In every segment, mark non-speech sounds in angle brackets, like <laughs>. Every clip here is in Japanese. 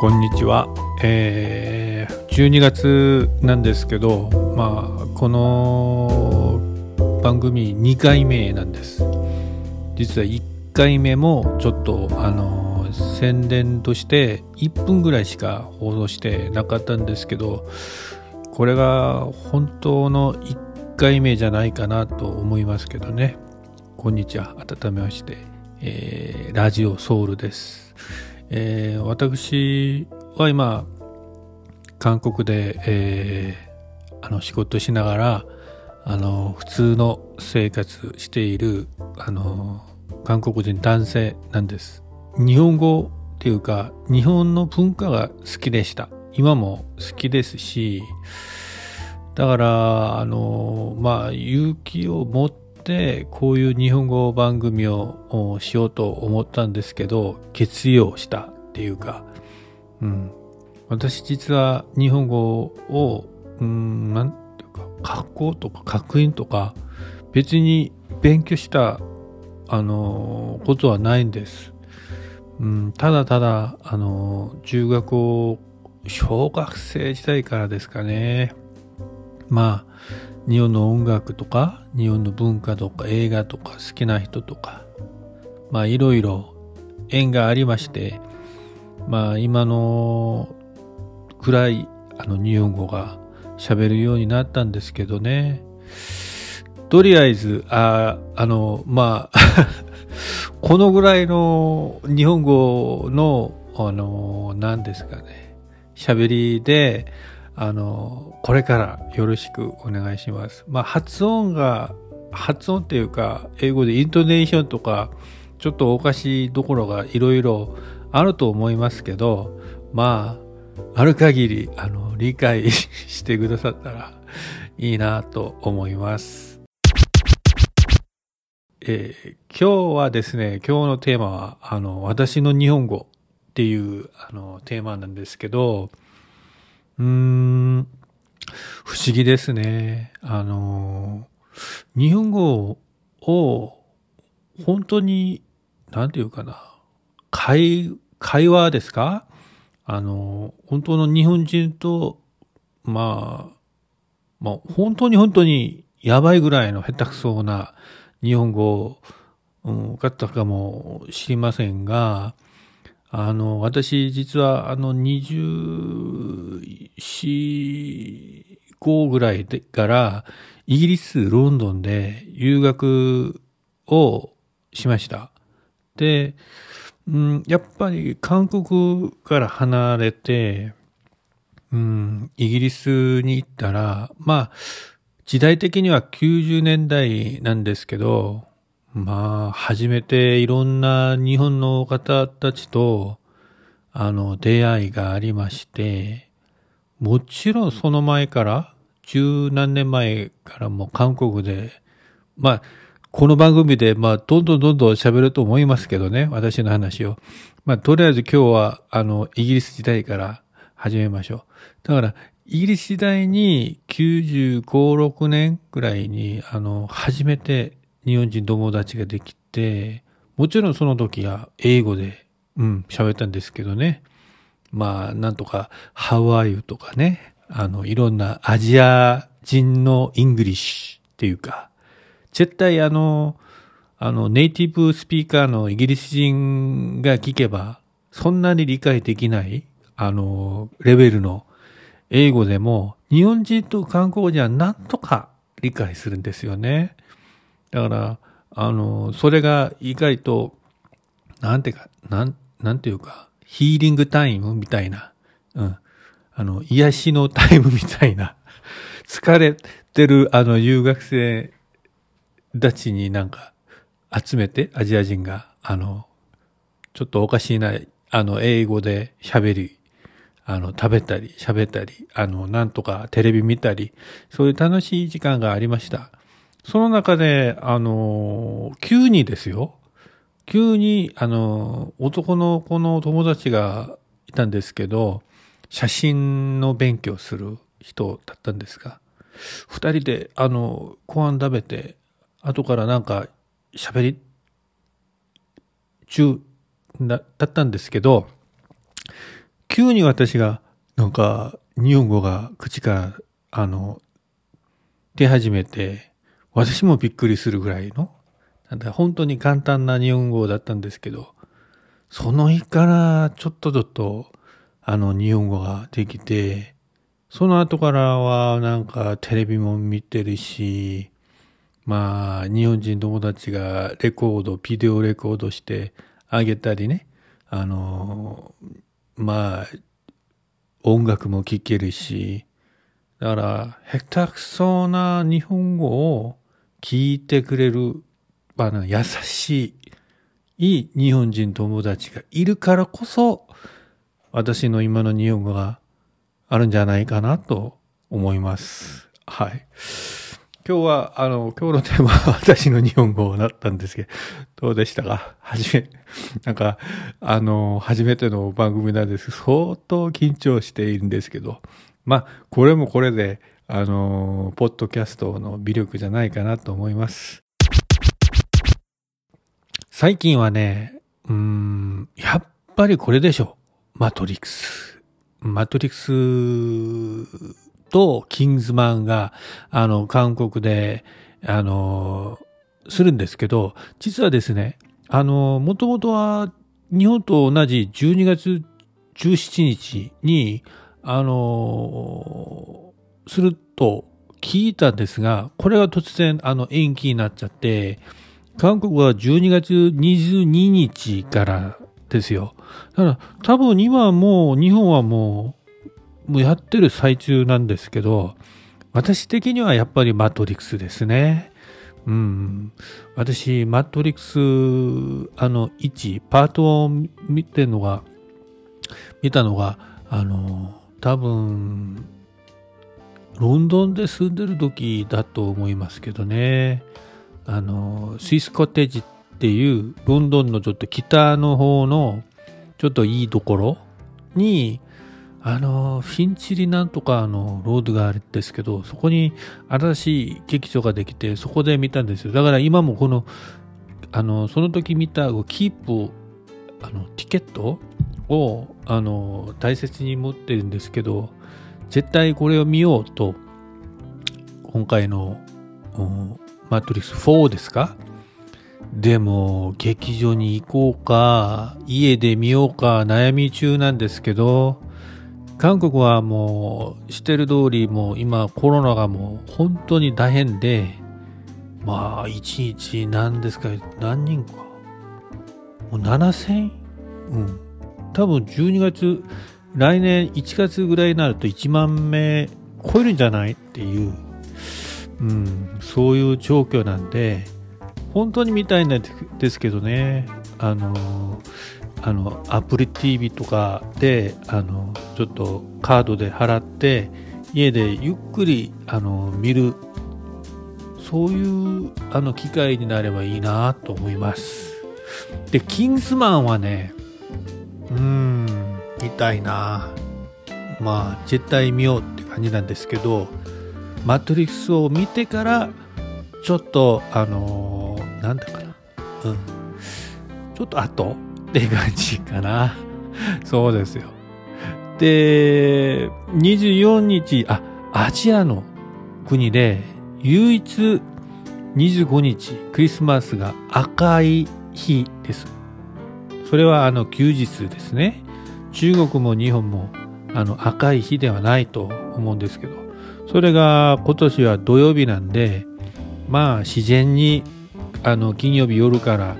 こんにちは、えー、12月なんですけどまあこの番組2回目なんです。実は1回目もちょっとあの宣伝として1分ぐらいしか放送してなかったんですけどこれが本当の1回目じゃないかなと思いますけどね。こんにちは。改めまして、えー、ラジオソウルです。えー、私は今韓国で、えー、あの仕事しながらあの普通の生活しているあの韓国人男性なんです。日本語っていうか日本の文化が好きでした。今も好きですしだからあのまあ勇気を持ってこういう日本語番組をしようと思ったんですけど決意をしたっていうか、うん、私実は日本語を、うん、なんていうか学校とか学院とか別に勉強したあのことはないんです。うん、ただただあの中学校小学生時代からですかね。まあ日本の音楽とか日本の文化とか映画とか好きな人とかまあいろいろ縁がありましてまあ今のくらいあの日本語が喋るようになったんですけどね。とりあえずああのまあ <laughs> このぐらいの日本語のあの何ですかね喋りであの、これからよろしくお願いします。まあ、発音が、発音っていうか、英語でイントネーションとか、ちょっとおかしいところがいろいろあると思いますけど、まあ、ある限り、あの、理解してくださったらいいなと思います。えー、今日はですね、今日のテーマは、あの、私の日本語っていう、あの、テーマなんですけど、うーん、不思議ですね。あの、日本語を本当に、なんていうかな、会、会話ですか？あの、本当の日本人と、まあ、まあ、本当に本当にやばいぐらいの下手くそな日本語、うん、ったかもしれませんが、あの、私、実は、あの、24、5ぐらいでから、イギリス、ロンドンで留学をしました。で、うん、やっぱり韓国から離れて、うん、イギリスに行ったら、まあ、時代的には90年代なんですけど、まあ、初めていろんな日本の方たちと、あの、出会いがありまして、もちろんその前から、十何年前からも韓国で、まあ、この番組で、まあ、どんどんどんどん喋ると思いますけどね、私の話を。まあ、とりあえず今日は、あの、イギリス時代から始めましょう。だから、イギリス時代に95、6年ぐらいに、あの、初めて日本人友達ができて、もちろんその時は英語で、うん、喋ったんですけどね。まあ、なんとか、ハワイとかね、あの、いろんなアジア人の English っていうか、絶対あの、あの、ネイティブスピーカーのイギリス人が聞けば、そんなに理解できない、あの、レベルの英語でも、日本人と韓国人はなんとか理解するんですよね。だから、あの、それが意外と、なんてか、なん、なんていうか、ヒーリングタイムみたいな、うん。あの、癒しのタイムみたいな、<laughs> 疲れてるあの留学生たちになんか集めて、アジア人が、あの、ちょっとおかしいな、あの、英語で喋り、あの、食べたり、喋ったり、あの、なんとかテレビ見たり、そういう楽しい時間がありました。その中で、あの、急にですよ、急に、あの、男の子の友達がいたんですけど、写真の勉強する人だったんですが、二人で、あの、ご飯食べて、後からなんか喋り中だったんですけど、急に私が、なんか、日本語が口から、あの、出始めて、私もびっくりするぐらいの、なんだ、本当に簡単な日本語だったんですけど、その日からちょっとずっと、あの、日本語ができて、その後からはなんかテレビも見てるし、まあ、日本人友達がレコード、ビデオレコードしてあげたりね、あの、まあ、音楽も聴けるし、だから、下手くそな日本語を聞いてくれる、あの、優しい、いい日本人友達がいるからこそ、私の今の日本語があるんじゃないかなと思います。はい。今日は、あの、今日のテーマは私の日本語だったんですけど、どうでしたか？はじめ、なんか、あの、初めての番組なんです。相当緊張しているんですけど、まあ、これもこれで、あの、ポッドキャストの魅力じゃないかなと思います。最近はね、うん、やっぱりこれでしょ。マトリックス。マトリックスとキングズマンが、あの、韓国で、あの、するんですけど、実はですね、あの、もともとは日本と同じ12月17日に、あの、すると聞いたんですが、これが突然、あの、延期になっちゃって、韓国は12月22日からですよ。だから多分今もう日本はもうもうやってる最中なんですけど、私的にはやっぱりマトリックスですね。うん。私、マトリックス、あの、1、パートを見てのが、見たのが、あの、多分、ロンドンで住んでる時だと思いますけどね。あの、スイスコテージっていう、ロンドンのちょっと北の方の、ちょっといいところに、あの、フィンチリなんとかのロードがあるんですけど、そこに新しい劇場ができて、そこで見たんですよ。だから今もこの、あの、その時見たキープ、あの、ティケットを、あの、大切に持ってるんですけど、絶対これを見ようと、今回の、マトリックス4ですか？でも、劇場に行こうか、家で見ようか悩み中なんですけど、韓国はもうしてる通りもう今コロナがもう本当に大変でまあ一日何ですか何人か？もう7000うん。多分12月来年1月ぐらいになると1万名超えるんじゃない？っていう、うん、そういう状況なんで本当に見たいんですけどね。あのあのアプリ TV とかであのちょっとカードで払って家でゆっくりあの見る。そういうあの機会になればいいなと思います。でキンスマンはねうん見たいな。まあ絶対見ようって感じなんですけどマトリックスを見てからちょっとあのー、なんだかなうんちょっと後って感じかな。<laughs> そうですよ。で、24日、あ、アジアの国で唯一25日クリスマスが赤い日です。それはあの休日ですね。中国も日本もあの赤い日ではないと思うんですけど、それが今年は土曜日なんで、まあ自然にあの金曜日夜から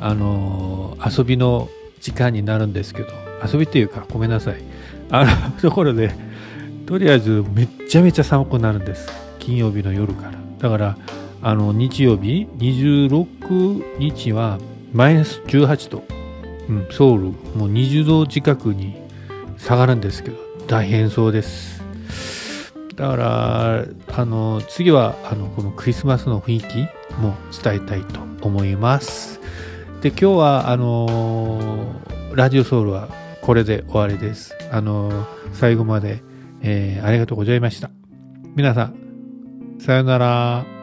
あの遊びの時間になるんですけど遊びっていうかごめんなさい。あの <laughs> ところでとりあえずめっちゃめちゃ寒くなるんです。金曜日の夜から。だからあの日曜日26日はマイナス18度、うん、ソウルもう20度近くに下がるんですけど大変そうです。だからあの次はあのこのクリスマスの雰囲気も伝えたいと思いますで今日はあの、ラジオソウルはこれで終わりです。あの、最後まで、えー、ありがとうございました。皆さん、さよなら。